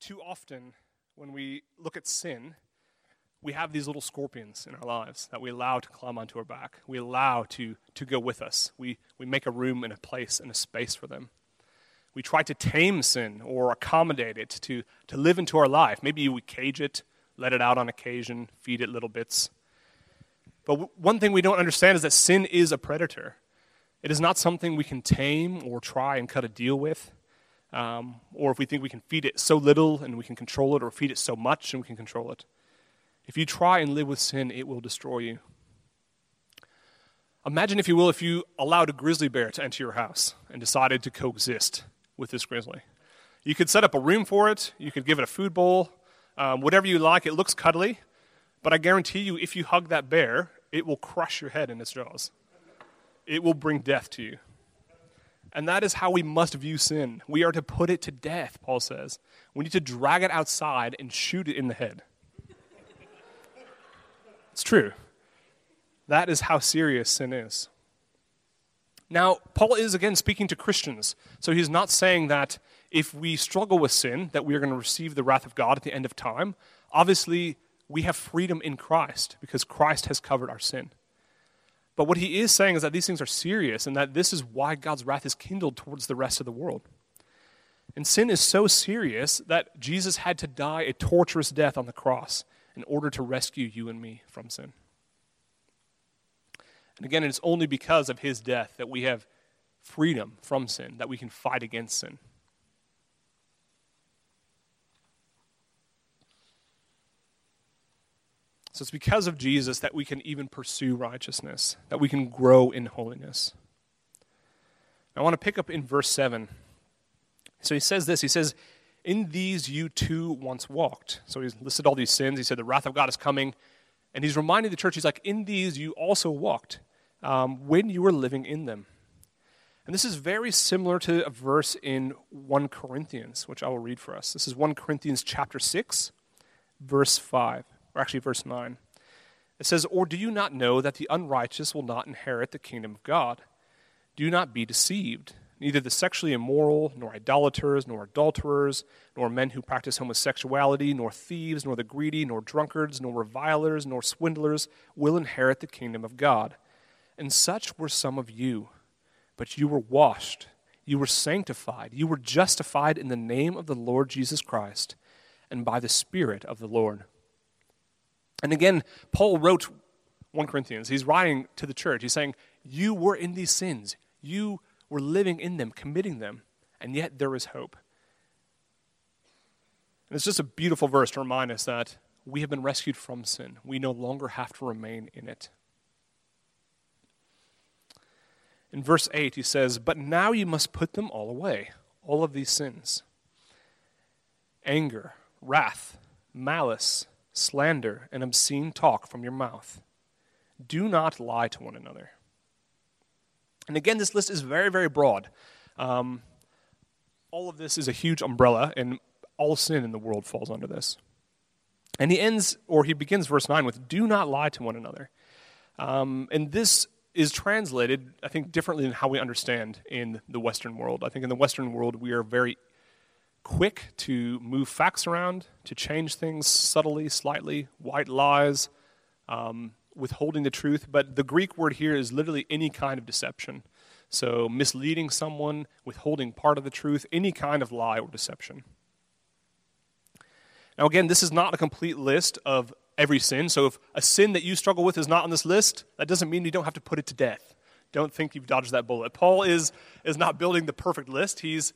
too often, when we look at sin, we have these little scorpions in our lives that we allow to climb onto our back. We allow to, to go with us. We, we make a room and a place and a space for them. We try to tame sin or accommodate it to, to live into our life. Maybe we cage it, let it out on occasion, feed it little bits. But w- one thing we don't understand is that sin is a predator. It is not something we can tame or try and cut a deal with. Um, or if we think we can feed it so little and we can control it, or feed it so much and we can control it. If you try and live with sin, it will destroy you. Imagine, if you will, if you allowed a grizzly bear to enter your house and decided to coexist with this grizzly. You could set up a room for it, you could give it a food bowl, um, whatever you like. It looks cuddly, but I guarantee you, if you hug that bear, it will crush your head in its jaws. It will bring death to you. And that is how we must view sin. We are to put it to death, Paul says. We need to drag it outside and shoot it in the head. It's true. That is how serious sin is. Now, Paul is again speaking to Christians. So he's not saying that if we struggle with sin, that we are going to receive the wrath of God at the end of time. Obviously, we have freedom in Christ because Christ has covered our sin. But what he is saying is that these things are serious and that this is why God's wrath is kindled towards the rest of the world. And sin is so serious that Jesus had to die a torturous death on the cross in order to rescue you and me from sin. And again, it's only because of his death that we have freedom from sin, that we can fight against sin. So it's because of Jesus that we can even pursue righteousness, that we can grow in holiness. I want to pick up in verse 7. So he says this He says, In these you too once walked. So he's listed all these sins. He said, The wrath of God is coming. And he's reminding the church, He's like, In these you also walked um, when you were living in them. And this is very similar to a verse in 1 Corinthians, which I will read for us. This is 1 Corinthians chapter 6, verse 5 or actually verse 9. It says, Or do you not know that the unrighteous will not inherit the kingdom of God? Do not be deceived. Neither the sexually immoral, nor idolaters, nor adulterers, nor men who practice homosexuality, nor thieves, nor the greedy, nor drunkards, nor revilers, nor swindlers will inherit the kingdom of God. And such were some of you. But you were washed, you were sanctified, you were justified in the name of the Lord Jesus Christ, and by the Spirit of the Lord. And again, Paul wrote 1 Corinthians. He's writing to the church. He's saying, You were in these sins, you were living in them, committing them, and yet there is hope. And it's just a beautiful verse to remind us that we have been rescued from sin. We no longer have to remain in it. In verse 8, he says, But now you must put them all away, all of these sins anger, wrath, malice slander, and obscene talk from your mouth. Do not lie to one another. And again, this list is very, very broad. Um, all of this is a huge umbrella, and all sin in the world falls under this. And he ends, or he begins verse 9 with, Do not lie to one another. Um, and this is translated, I think, differently than how we understand in the Western world. I think in the Western world, we are very quick to move facts around, to change things subtly, slightly, white lies, um, withholding the truth. But the Greek word here is literally any kind of deception. So, misleading someone, withholding part of the truth, any kind of lie or deception. Now, again, this is not a complete list of every sin. So, if a sin that you struggle with is not on this list, that doesn't mean you don't have to put it to death. Don't think you've dodged that bullet. Paul is, is not building the perfect list. He's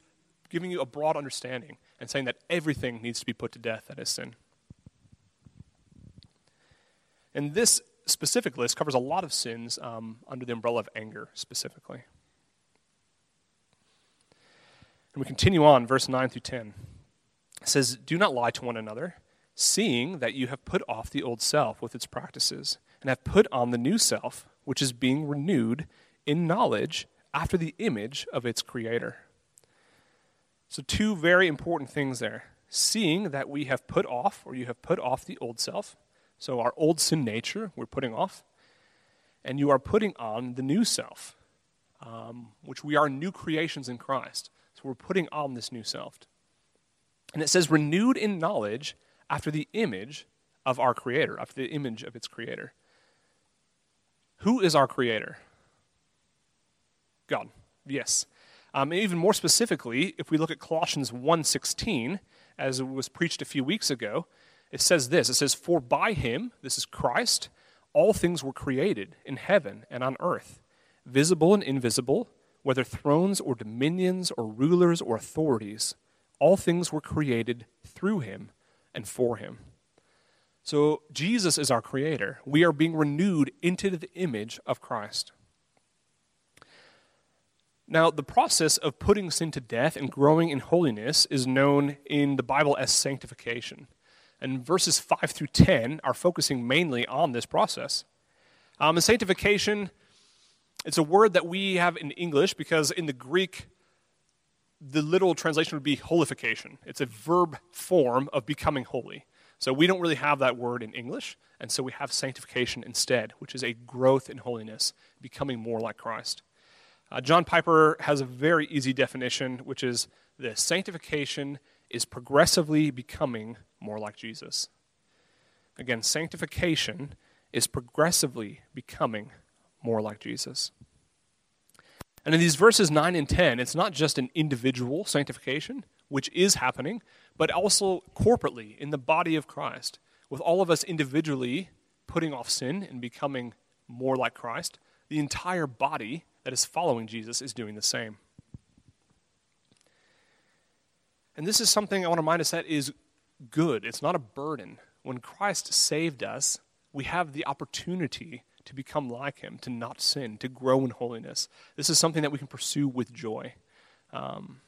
giving you a broad understanding and saying that everything needs to be put to death that is sin. And this specific list covers a lot of sins um, under the umbrella of anger specifically. And we continue on, verse 9 through 10. It says, Do not lie to one another, seeing that you have put off the old self with its practices, and have put on the new self, which is being renewed in knowledge after the image of its creator. So, two very important things there. Seeing that we have put off, or you have put off the old self. So, our old sin nature, we're putting off. And you are putting on the new self, um, which we are new creations in Christ. So, we're putting on this new self. And it says, renewed in knowledge after the image of our Creator, after the image of its Creator. Who is our Creator? God. Yes. Um, and even more specifically, if we look at Colossians 1.16, as it was preached a few weeks ago, it says this. It says, For by him, this is Christ, all things were created in heaven and on earth, visible and invisible, whether thrones or dominions or rulers or authorities. All things were created through him and for him. So Jesus is our creator. We are being renewed into the image of Christ. Now, the process of putting sin to death and growing in holiness is known in the Bible as sanctification. And verses 5 through 10 are focusing mainly on this process. Um, and sanctification, it's a word that we have in English because in the Greek, the literal translation would be holification. It's a verb form of becoming holy. So we don't really have that word in English, and so we have sanctification instead, which is a growth in holiness, becoming more like Christ. Uh, John Piper has a very easy definition, which is this sanctification is progressively becoming more like Jesus. Again, sanctification is progressively becoming more like Jesus. And in these verses 9 and 10, it's not just an individual sanctification, which is happening, but also corporately in the body of Christ, with all of us individually putting off sin and becoming more like Christ. The entire body that is following Jesus is doing the same. And this is something I want to remind us that is good. It's not a burden. When Christ saved us, we have the opportunity to become like him, to not sin, to grow in holiness. This is something that we can pursue with joy. Um,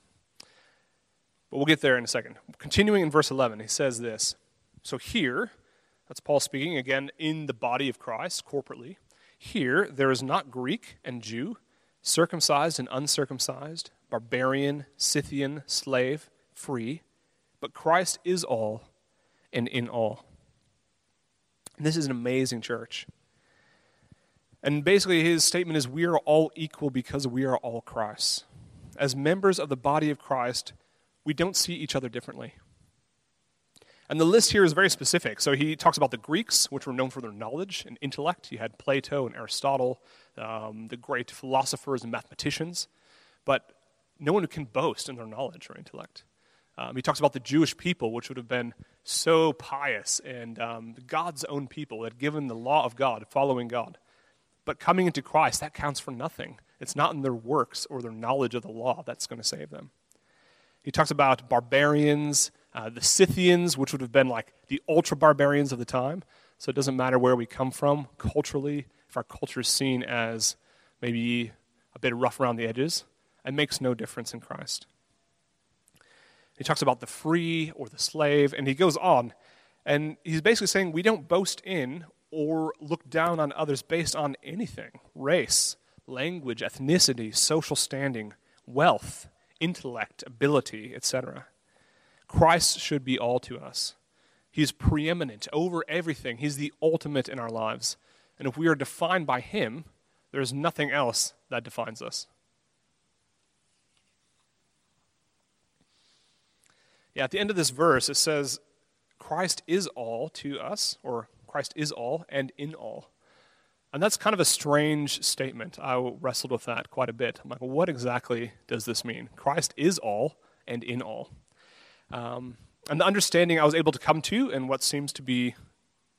but we'll get there in a second. Continuing in verse 11, he says this So here, that's Paul speaking again in the body of Christ corporately. Here, there is not Greek and Jew, circumcised and uncircumcised, barbarian, Scythian, slave, free, but Christ is all and in all. And this is an amazing church. And basically, his statement is we are all equal because we are all Christ. As members of the body of Christ, we don't see each other differently. And the list here is very specific. So he talks about the Greeks, which were known for their knowledge and intellect. You had Plato and Aristotle, um, the great philosophers and mathematicians. But no one who can boast in their knowledge or intellect. Um, he talks about the Jewish people, which would have been so pious and um, God's own people that given the law of God, following God. But coming into Christ, that counts for nothing. It's not in their works or their knowledge of the law that's going to save them. He talks about barbarians, uh, the Scythians, which would have been like the ultra barbarians of the time. So it doesn't matter where we come from culturally, if our culture is seen as maybe a bit rough around the edges, it makes no difference in Christ. He talks about the free or the slave, and he goes on. And he's basically saying we don't boast in or look down on others based on anything race, language, ethnicity, social standing, wealth, intellect, ability, etc. Christ should be all to us. He is preeminent over everything. He's the ultimate in our lives. And if we are defined by Him, there is nothing else that defines us. Yeah, at the end of this verse, it says, Christ is all to us, or Christ is all and in all. And that's kind of a strange statement. I wrestled with that quite a bit. I'm like, what exactly does this mean? Christ is all and in all. Um, and the understanding I was able to come to, and what seems to be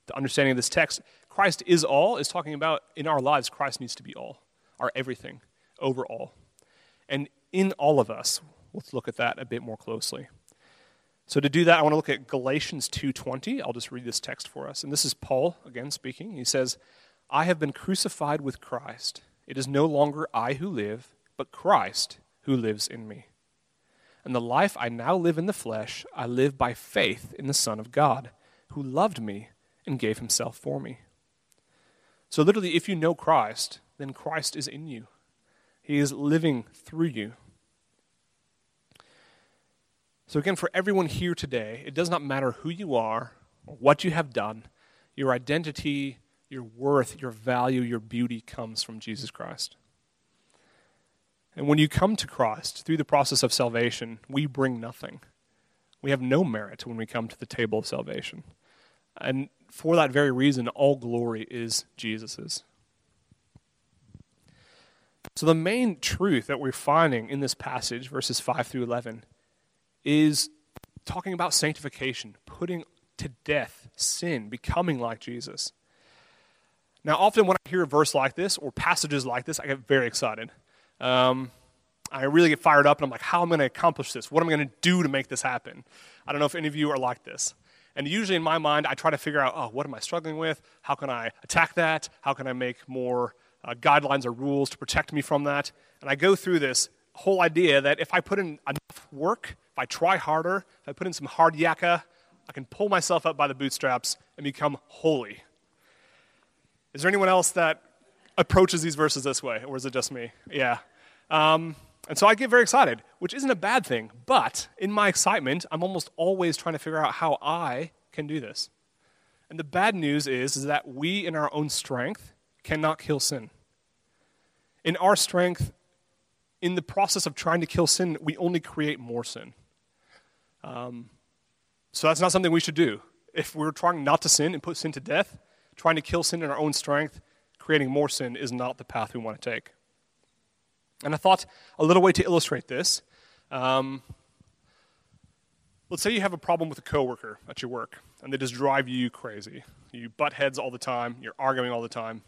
the understanding of this text, Christ is all, is talking about in our lives, Christ needs to be all, our everything, over all. And in all of us, let's look at that a bit more closely. So to do that, I want to look at Galatians 2:20. I'll just read this text for us. And this is Paul again speaking. He says, I have been crucified with Christ. It is no longer I who live, but Christ who lives in me. And the life I now live in the flesh, I live by faith in the Son of God, who loved me and gave himself for me. So, literally, if you know Christ, then Christ is in you. He is living through you. So, again, for everyone here today, it does not matter who you are or what you have done, your identity your worth, your value, your beauty comes from Jesus Christ. And when you come to Christ through the process of salvation, we bring nothing. We have no merit when we come to the table of salvation. And for that very reason, all glory is Jesus's. So, the main truth that we're finding in this passage, verses 5 through 11, is talking about sanctification, putting to death sin, becoming like Jesus. Now, often when I hear a verse like this or passages like this, I get very excited. Um, I really get fired up and I'm like, how am I going to accomplish this? What am I going to do to make this happen? I don't know if any of you are like this. And usually in my mind, I try to figure out, oh, what am I struggling with? How can I attack that? How can I make more uh, guidelines or rules to protect me from that? And I go through this whole idea that if I put in enough work, if I try harder, if I put in some hard yakka, I can pull myself up by the bootstraps and become holy. Is there anyone else that approaches these verses this way, or is it just me? Yeah. Um, and so I get very excited, which isn't a bad thing. But in my excitement, I'm almost always trying to figure out how I can do this. And the bad news is, is that we, in our own strength, cannot kill sin. In our strength, in the process of trying to kill sin, we only create more sin. Um, so that's not something we should do. If we're trying not to sin and put sin to death, trying to kill sin in our own strength, creating more sin is not the path we want to take. And I thought a little way to illustrate this. Um, let's say you have a problem with a coworker at your work, and they just drive you crazy. You butt heads all the time, you're arguing all the time.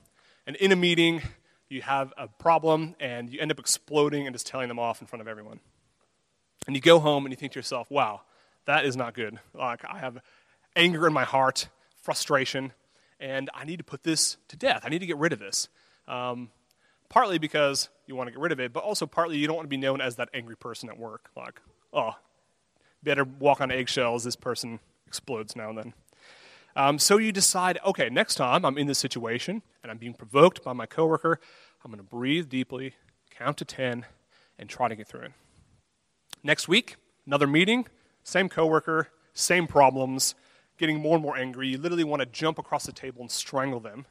And in a meeting, you have a problem, and you end up exploding and just telling them off in front of everyone. And you go home and you think to yourself, wow, that is not good. Like, I have anger in my heart, frustration, and I need to put this to death. I need to get rid of this. Um, partly because you want to get rid of it, but also partly you don't want to be known as that angry person at work. Like, oh, better walk on eggshells. This person explodes now and then. Um, so you decide, okay, next time I'm in this situation and I'm being provoked by my coworker, I'm going to breathe deeply, count to 10, and try to get through it. Next week, another meeting, same coworker, same problems, getting more and more angry. You literally want to jump across the table and strangle them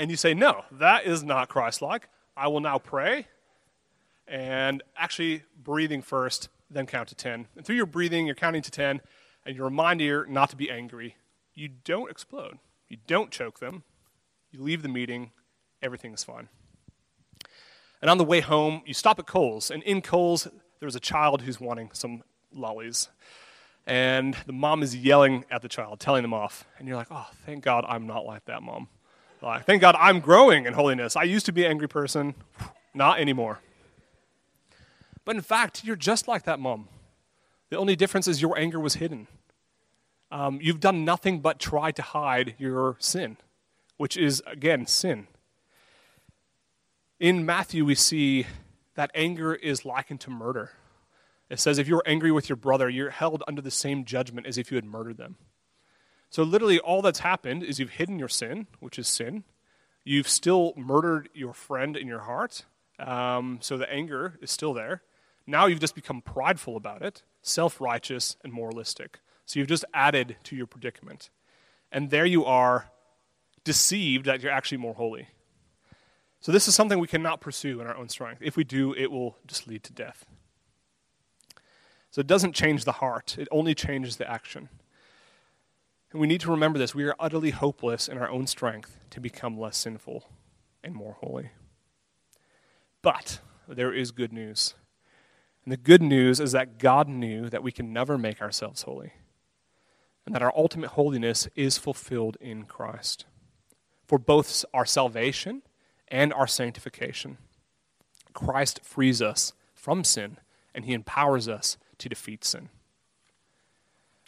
and you say, No, that is not Christ like. I will now pray and actually breathing first, then count to 10. And through your breathing, you're counting to 10, and you remind you not to be angry. You don't explode, you don't choke them. You leave the meeting, everything's fine. And on the way home, you stop at Coles, and in Coles, there's a child who's wanting some lollies. And the mom is yelling at the child, telling them off. And you're like, oh, thank God I'm not like that mom. Like, thank God I'm growing in holiness. I used to be an angry person, not anymore. But in fact, you're just like that mom. The only difference is your anger was hidden. Um, you've done nothing but try to hide your sin, which is, again, sin. In Matthew, we see that anger is likened to murder. It says, if you're angry with your brother, you're held under the same judgment as if you had murdered them. So, literally, all that's happened is you've hidden your sin, which is sin. You've still murdered your friend in your heart. Um, so, the anger is still there. Now you've just become prideful about it, self righteous, and moralistic. So, you've just added to your predicament. And there you are, deceived that you're actually more holy. So, this is something we cannot pursue in our own strength. If we do, it will just lead to death. So, it doesn't change the heart, it only changes the action. And we need to remember this. We are utterly hopeless in our own strength to become less sinful and more holy. But there is good news. And the good news is that God knew that we can never make ourselves holy, and that our ultimate holiness is fulfilled in Christ for both our salvation and our sanctification. Christ frees us from sin, and he empowers us to defeat sin.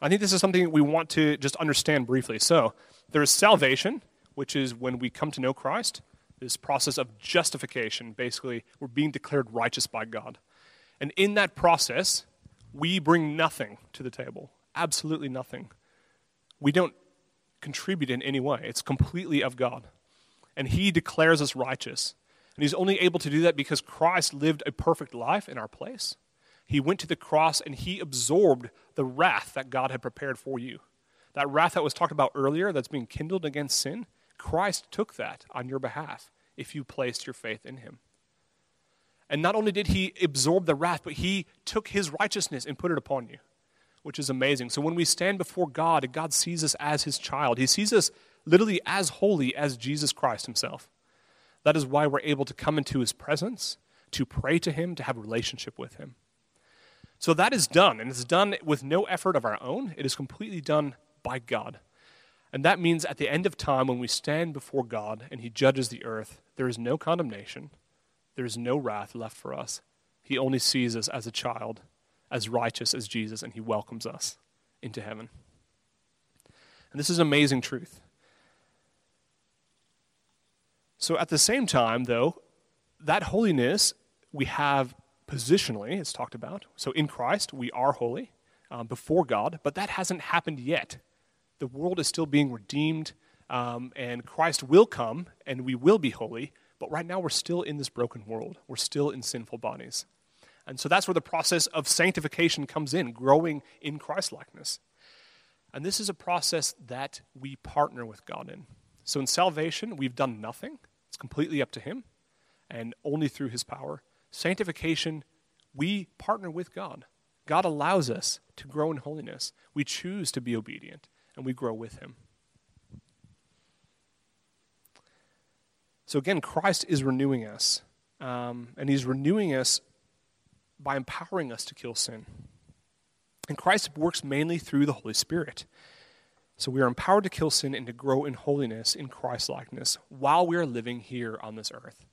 I think this is something we want to just understand briefly. So, there is salvation, which is when we come to know Christ, this process of justification. Basically, we're being declared righteous by God. And in that process, we bring nothing to the table, absolutely nothing. We don't contribute in any way, it's completely of God. And He declares us righteous. And He's only able to do that because Christ lived a perfect life in our place. He went to the cross and he absorbed the wrath that God had prepared for you. That wrath that was talked about earlier, that's being kindled against sin, Christ took that on your behalf if you placed your faith in him. And not only did he absorb the wrath, but he took his righteousness and put it upon you. which is amazing. So when we stand before God, God sees us as his child. He sees us literally as holy as Jesus Christ himself. That is why we're able to come into his presence, to pray to him, to have a relationship with him. So that is done, and it's done with no effort of our own. It is completely done by God. And that means at the end of time, when we stand before God and he judges the earth, there is no condemnation, there is no wrath left for us. He only sees us as a child, as righteous as Jesus, and he welcomes us into heaven. And this is amazing truth. So at the same time, though, that holiness we have positionally, it's talked about. So in Christ, we are holy um, before God, but that hasn't happened yet. The world is still being redeemed, um, and Christ will come, and we will be holy, but right now we're still in this broken world. We're still in sinful bodies. And so that's where the process of sanctification comes in, growing in Christ likeness. And this is a process that we partner with God in. So in salvation, we've done nothing. It's completely up to Him and only through His power. Sanctification, we partner with God. God allows us to grow in holiness. We choose to be obedient and we grow with Him. So again, Christ is renewing us, um, and He's renewing us by empowering us to kill sin. And Christ works mainly through the Holy Spirit. So we are empowered to kill sin and to grow in holiness in Christ likeness while we are living here on this earth.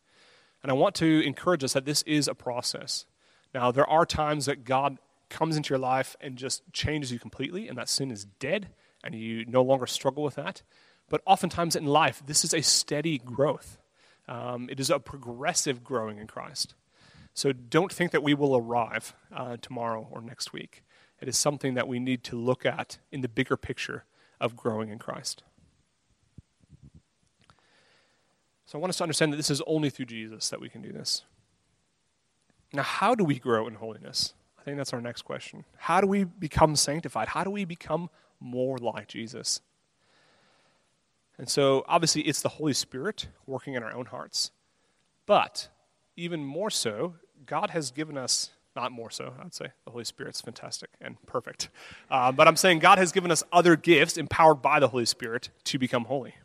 And I want to encourage us that this is a process. Now, there are times that God comes into your life and just changes you completely, and that sin is dead, and you no longer struggle with that. But oftentimes in life, this is a steady growth. Um, it is a progressive growing in Christ. So don't think that we will arrive uh, tomorrow or next week. It is something that we need to look at in the bigger picture of growing in Christ. So I want us to understand that this is only through Jesus that we can do this. Now, how do we grow in holiness? I think that's our next question. How do we become sanctified? How do we become more like Jesus? And so, obviously, it's the Holy Spirit working in our own hearts. But even more so, God has given us not more so, I'd say. The Holy Spirit's fantastic and perfect. Uh, but I'm saying God has given us other gifts empowered by the Holy Spirit to become holy.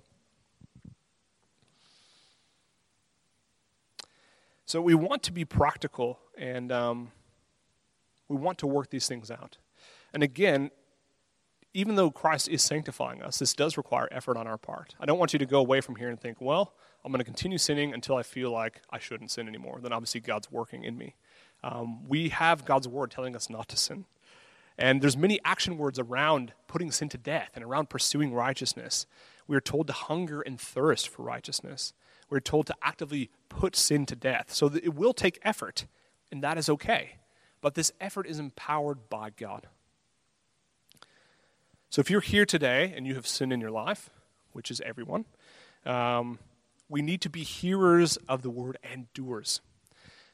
So we want to be practical and um, we want to work these things out. And again, even though Christ is sanctifying us, this does require effort on our part. I don't want you to go away from here and think, well, I'm going to continue sinning until I feel like I shouldn't sin anymore. Then obviously God's working in me. Um, we have God's word telling us not to sin. And there's many action words around putting sin to death and around pursuing righteousness. We are told to hunger and thirst for righteousness. We're told to actively put sin to death. So it will take effort, and that is okay. But this effort is empowered by God. So if you're here today and you have sin in your life, which is everyone, um, we need to be hearers of the word and doers.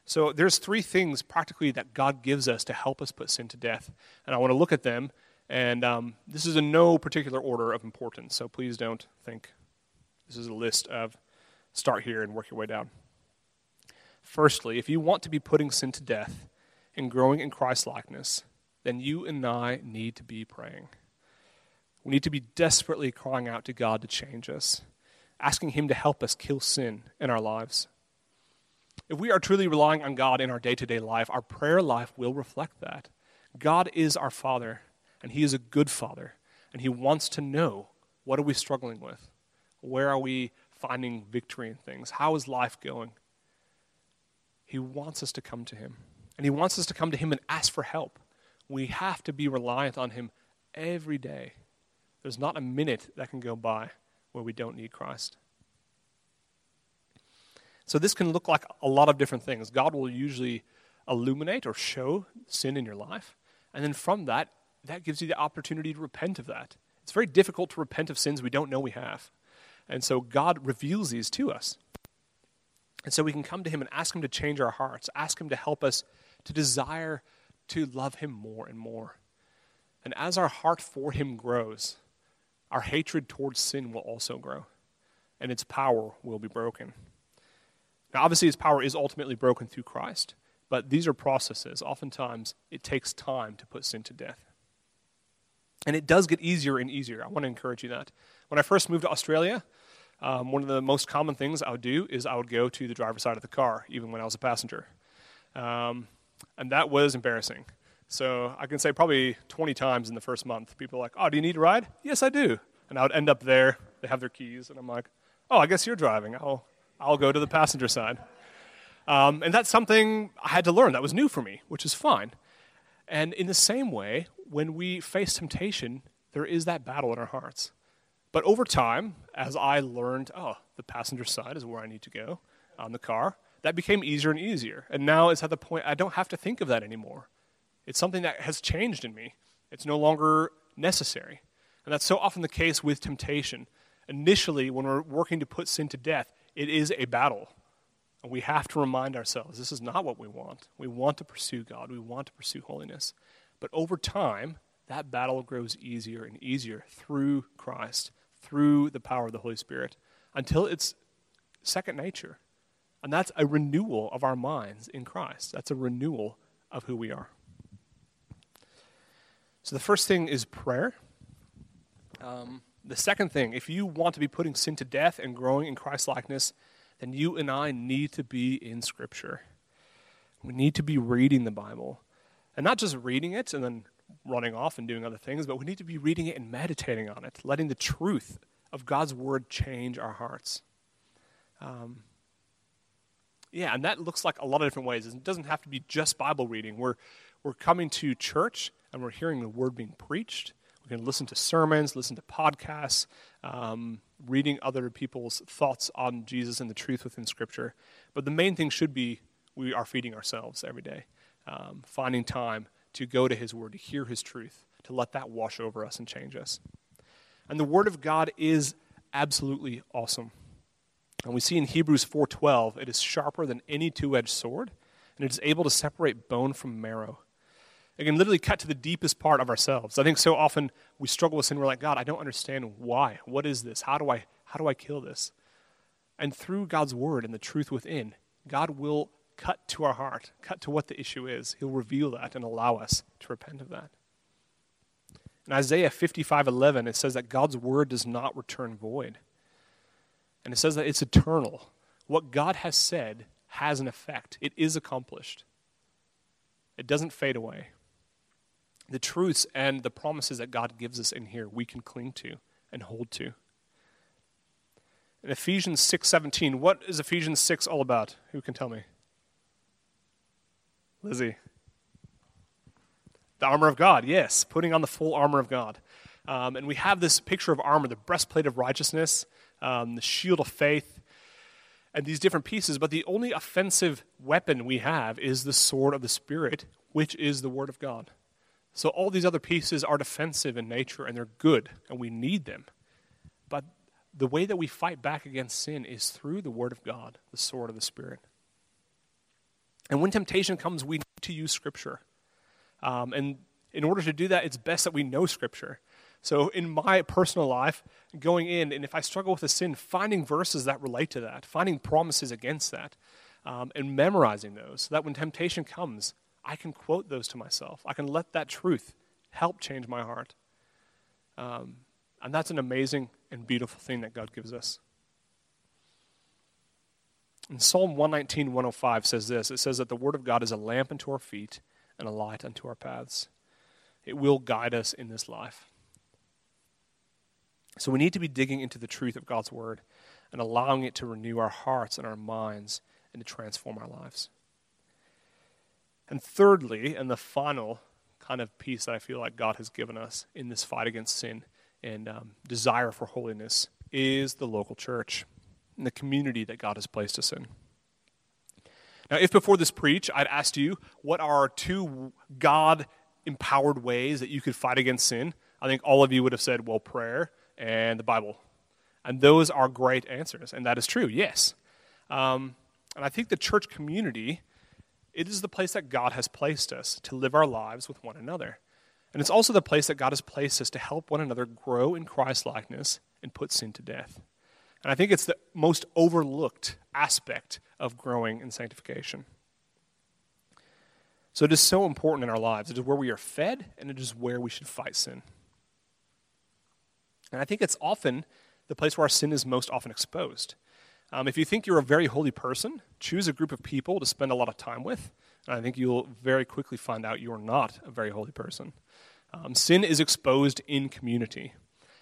So there's three things practically that God gives us to help us put sin to death, and I want to look at them. And um, this is in no particular order of importance, so please don't think this is a list of start here and work your way down. Firstly, if you want to be putting sin to death and growing in Christ likeness, then you and I need to be praying. We need to be desperately crying out to God to change us, asking Him to help us kill sin in our lives. If we are truly relying on God in our day to day life, our prayer life will reflect that. God is our Father, and He is a good Father, and He wants to know what are we struggling with? Where are we finding victory in things? How is life going? He wants us to come to Him, and He wants us to come to Him and ask for help. We have to be reliant on Him every day. There's not a minute that can go by where we don't need Christ. So this can look like a lot of different things. God will usually illuminate or show sin in your life, and then from that, that gives you the opportunity to repent of that. It's very difficult to repent of sins we don't know we have. And so God reveals these to us. And so we can come to Him and ask Him to change our hearts, ask Him to help us to desire to love Him more and more. And as our heart for Him grows, our hatred towards sin will also grow, and its power will be broken. Now, obviously, its power is ultimately broken through Christ, but these are processes. Oftentimes, it takes time to put sin to death. And it does get easier and easier. I want to encourage you that. When I first moved to Australia, um, one of the most common things I would do is I would go to the driver's side of the car, even when I was a passenger. Um, and that was embarrassing. So I can say probably 20 times in the first month, people are like, Oh, do you need a ride? Yes, I do. And I would end up there. They have their keys. And I'm like, Oh, I guess you're driving. I'll, I'll go to the passenger side. Um, and that's something I had to learn. That was new for me, which is fine. And in the same way, when we face temptation, there is that battle in our hearts. But over time, as I learned, oh, the passenger side is where I need to go on the car, that became easier and easier. And now it's at the point I don't have to think of that anymore. It's something that has changed in me. It's no longer necessary. And that's so often the case with temptation. Initially, when we're working to put sin to death, it is a battle. And we have to remind ourselves this is not what we want. We want to pursue God, we want to pursue holiness. But over time, that battle grows easier and easier through Christ, through the power of the Holy Spirit, until it's second nature. And that's a renewal of our minds in Christ. That's a renewal of who we are. So the first thing is prayer. Um, the second thing, if you want to be putting sin to death and growing in Christ likeness, then you and I need to be in Scripture. We need to be reading the Bible. And not just reading it and then running off and doing other things, but we need to be reading it and meditating on it, letting the truth of God's Word change our hearts. Um, yeah, and that looks like a lot of different ways. It doesn't have to be just Bible reading. We're, we're coming to church and we're hearing the Word being preached. We can listen to sermons, listen to podcasts, um, reading other people's thoughts on Jesus and the truth within Scripture. But the main thing should be we are feeding ourselves every day, um, finding time to go to His Word, to hear His truth, to let that wash over us and change us. And the Word of God is absolutely awesome. And we see in Hebrews 4:12, it is sharper than any two-edged sword, and it is able to separate bone from marrow. It can literally cut to the deepest part of ourselves. I think so often we struggle with sin. We're like, God, I don't understand why. What is this? How do I how do I kill this? And through God's word and the truth within, God will cut to our heart, cut to what the issue is. He'll reveal that and allow us to repent of that. In Isaiah 55:11, it says that God's word does not return void. And it says that it's eternal. What God has said has an effect. It is accomplished. It doesn't fade away. The truths and the promises that God gives us in here, we can cling to and hold to. In Ephesians 6:17, what is Ephesians 6 all about? Who can tell me? Lizzie. The armor of God, yes, putting on the full armor of God. Um, and we have this picture of armor the breastplate of righteousness, um, the shield of faith, and these different pieces. But the only offensive weapon we have is the sword of the Spirit, which is the Word of God. So all these other pieces are defensive in nature and they're good, and we need them. But the way that we fight back against sin is through the Word of God, the sword of the Spirit. And when temptation comes, we need to use Scripture. Um, and in order to do that, it's best that we know Scripture. So, in my personal life, going in, and if I struggle with a sin, finding verses that relate to that, finding promises against that, um, and memorizing those, so that when temptation comes, I can quote those to myself. I can let that truth help change my heart. Um, and that's an amazing and beautiful thing that God gives us. And Psalm 119, 105 says this it says that the Word of God is a lamp unto our feet and a light unto our paths. It will guide us in this life. So we need to be digging into the truth of God's word and allowing it to renew our hearts and our minds and to transform our lives. And thirdly, and the final kind of piece that I feel like God has given us in this fight against sin and um, desire for holiness is the local church and the community that God has placed us in. Now, if before this preach I'd asked you what are two God empowered ways that you could fight against sin, I think all of you would have said, well, prayer and the Bible. And those are great answers. And that is true, yes. Um, and I think the church community, it is the place that God has placed us to live our lives with one another. And it's also the place that God has placed us to help one another grow in Christ likeness and put sin to death. And I think it's the most overlooked aspect of growing in sanctification. So it is so important in our lives. It is where we are fed, and it is where we should fight sin. And I think it's often the place where our sin is most often exposed. Um, if you think you're a very holy person, choose a group of people to spend a lot of time with. And I think you'll very quickly find out you're not a very holy person. Um, sin is exposed in community,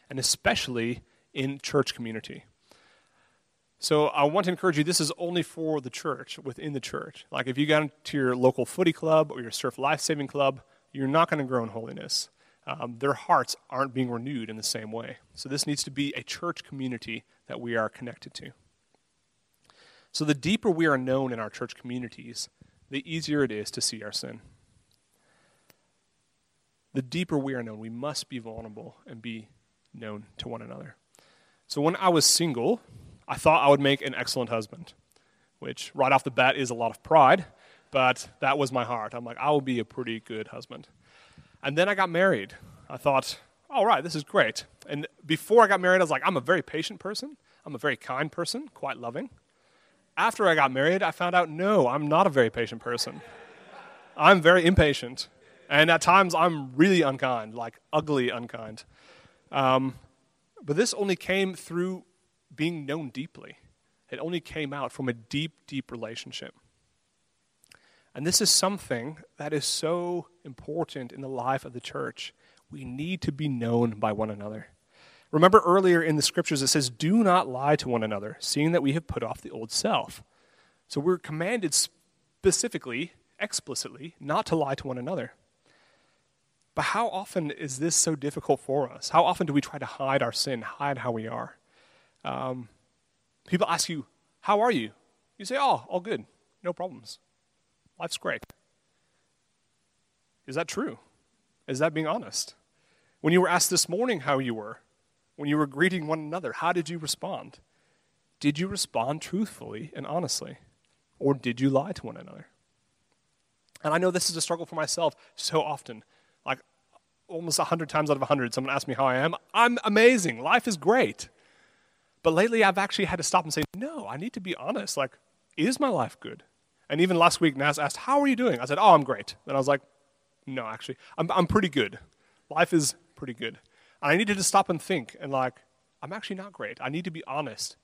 and especially in church community. So I want to encourage you this is only for the church, within the church. Like if you go into your local footy club or your surf life saving club, you're not going to grow in holiness. Um, their hearts aren't being renewed in the same way. So this needs to be a church community that we are connected to. So the deeper we are known in our church communities, the easier it is to see our sin. The deeper we are known, we must be vulnerable and be known to one another. So when I was single, I thought I would make an excellent husband, which right off the bat is a lot of pride, but that was my heart. I'm like, I will be a pretty good husband. And then I got married. I thought, all right, this is great. And before I got married, I was like, I'm a very patient person. I'm a very kind person, quite loving. After I got married, I found out, no, I'm not a very patient person. I'm very impatient. And at times, I'm really unkind, like ugly unkind. Um, but this only came through being known deeply. It only came out from a deep, deep relationship. And this is something that is so important in the life of the church. We need to be known by one another. Remember earlier in the scriptures it says, Do not lie to one another, seeing that we have put off the old self. So we're commanded specifically, explicitly, not to lie to one another. But how often is this so difficult for us? How often do we try to hide our sin, hide how we are? Um, people ask you, How are you? You say, Oh, all good, no problems. Life's great. Is that true? Is that being honest? When you were asked this morning how you were, when you were greeting one another, how did you respond? Did you respond truthfully and honestly? Or did you lie to one another? And I know this is a struggle for myself so often. Like almost 100 times out of 100, someone asks me how I am. I'm amazing. Life is great. But lately, I've actually had to stop and say, no, I need to be honest. Like, is my life good? And even last week, Nas asked, How are you doing? I said, Oh, I'm great. And I was like, No, actually, I'm, I'm pretty good. Life is pretty good. And I needed to stop and think and, like, I'm actually not great. I need to be honest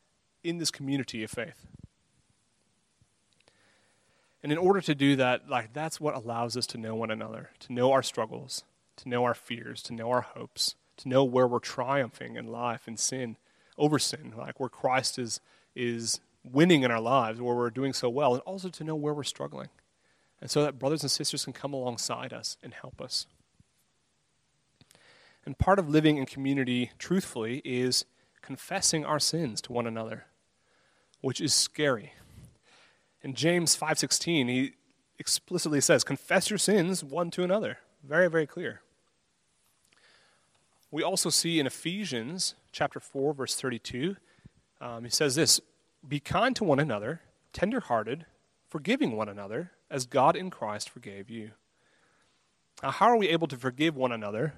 in this community of faith. And in order to do that, like, that's what allows us to know one another, to know our struggles, to know our fears, to know our hopes, to know where we're triumphing in life and sin, over sin, like where Christ is, is winning in our lives, where we're doing so well, and also to know where we're struggling. And so that brothers and sisters can come alongside us and help us. And part of living in community truthfully is confessing our sins to one another, which is scary. In James 5:16, he explicitly says, "Confess your sins one to another." Very, very clear. We also see in Ephesians chapter 4 verse 32, um, he says this, be kind to one another, tenderhearted, forgiving one another, as God in Christ forgave you. Now, how are we able to forgive one another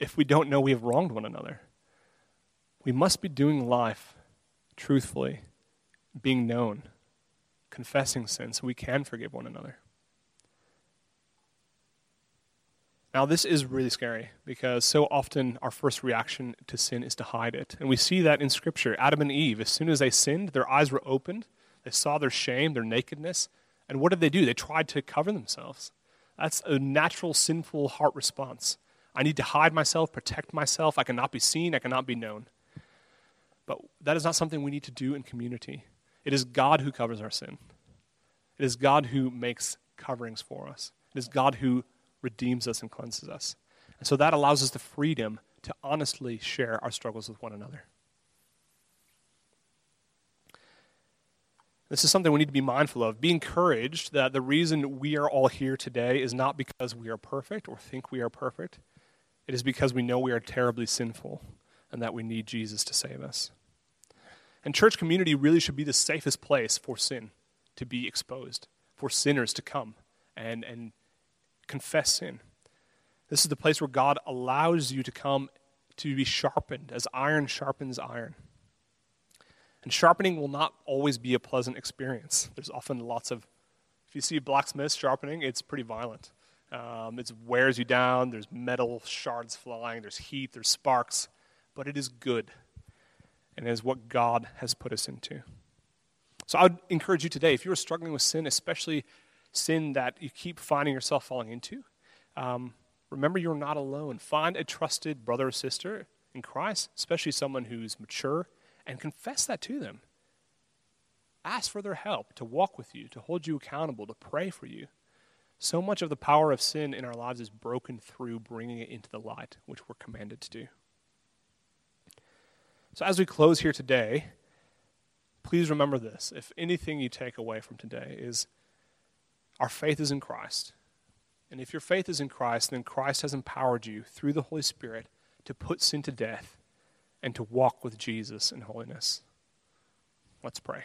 if we don't know we have wronged one another? We must be doing life truthfully, being known, confessing sin so we can forgive one another. Now, this is really scary because so often our first reaction to sin is to hide it. And we see that in Scripture. Adam and Eve, as soon as they sinned, their eyes were opened. They saw their shame, their nakedness. And what did they do? They tried to cover themselves. That's a natural, sinful heart response. I need to hide myself, protect myself. I cannot be seen, I cannot be known. But that is not something we need to do in community. It is God who covers our sin, it is God who makes coverings for us, it is God who redeems us and cleanses us. And so that allows us the freedom to honestly share our struggles with one another. This is something we need to be mindful of. Be encouraged that the reason we are all here today is not because we are perfect or think we are perfect. It is because we know we are terribly sinful and that we need Jesus to save us. And church community really should be the safest place for sin to be exposed, for sinners to come and, and confess sin. This is the place where God allows you to come to be sharpened as iron sharpens iron. And sharpening will not always be a pleasant experience. There's often lots of, if you see blacksmiths sharpening, it's pretty violent. Um, it wears you down, there's metal shards flying, there's heat, there's sparks. but it is good and it is what God has put us into. So I would encourage you today, if you're struggling with sin, especially sin that you keep finding yourself falling into, um, remember you're not alone. Find a trusted brother or sister in Christ, especially someone who's mature, and confess that to them. Ask for their help to walk with you, to hold you accountable, to pray for you. So much of the power of sin in our lives is broken through bringing it into the light, which we're commanded to do. So, as we close here today, please remember this. If anything you take away from today is our faith is in Christ. And if your faith is in Christ, then Christ has empowered you through the Holy Spirit to put sin to death and to walk with Jesus in holiness. Let's pray.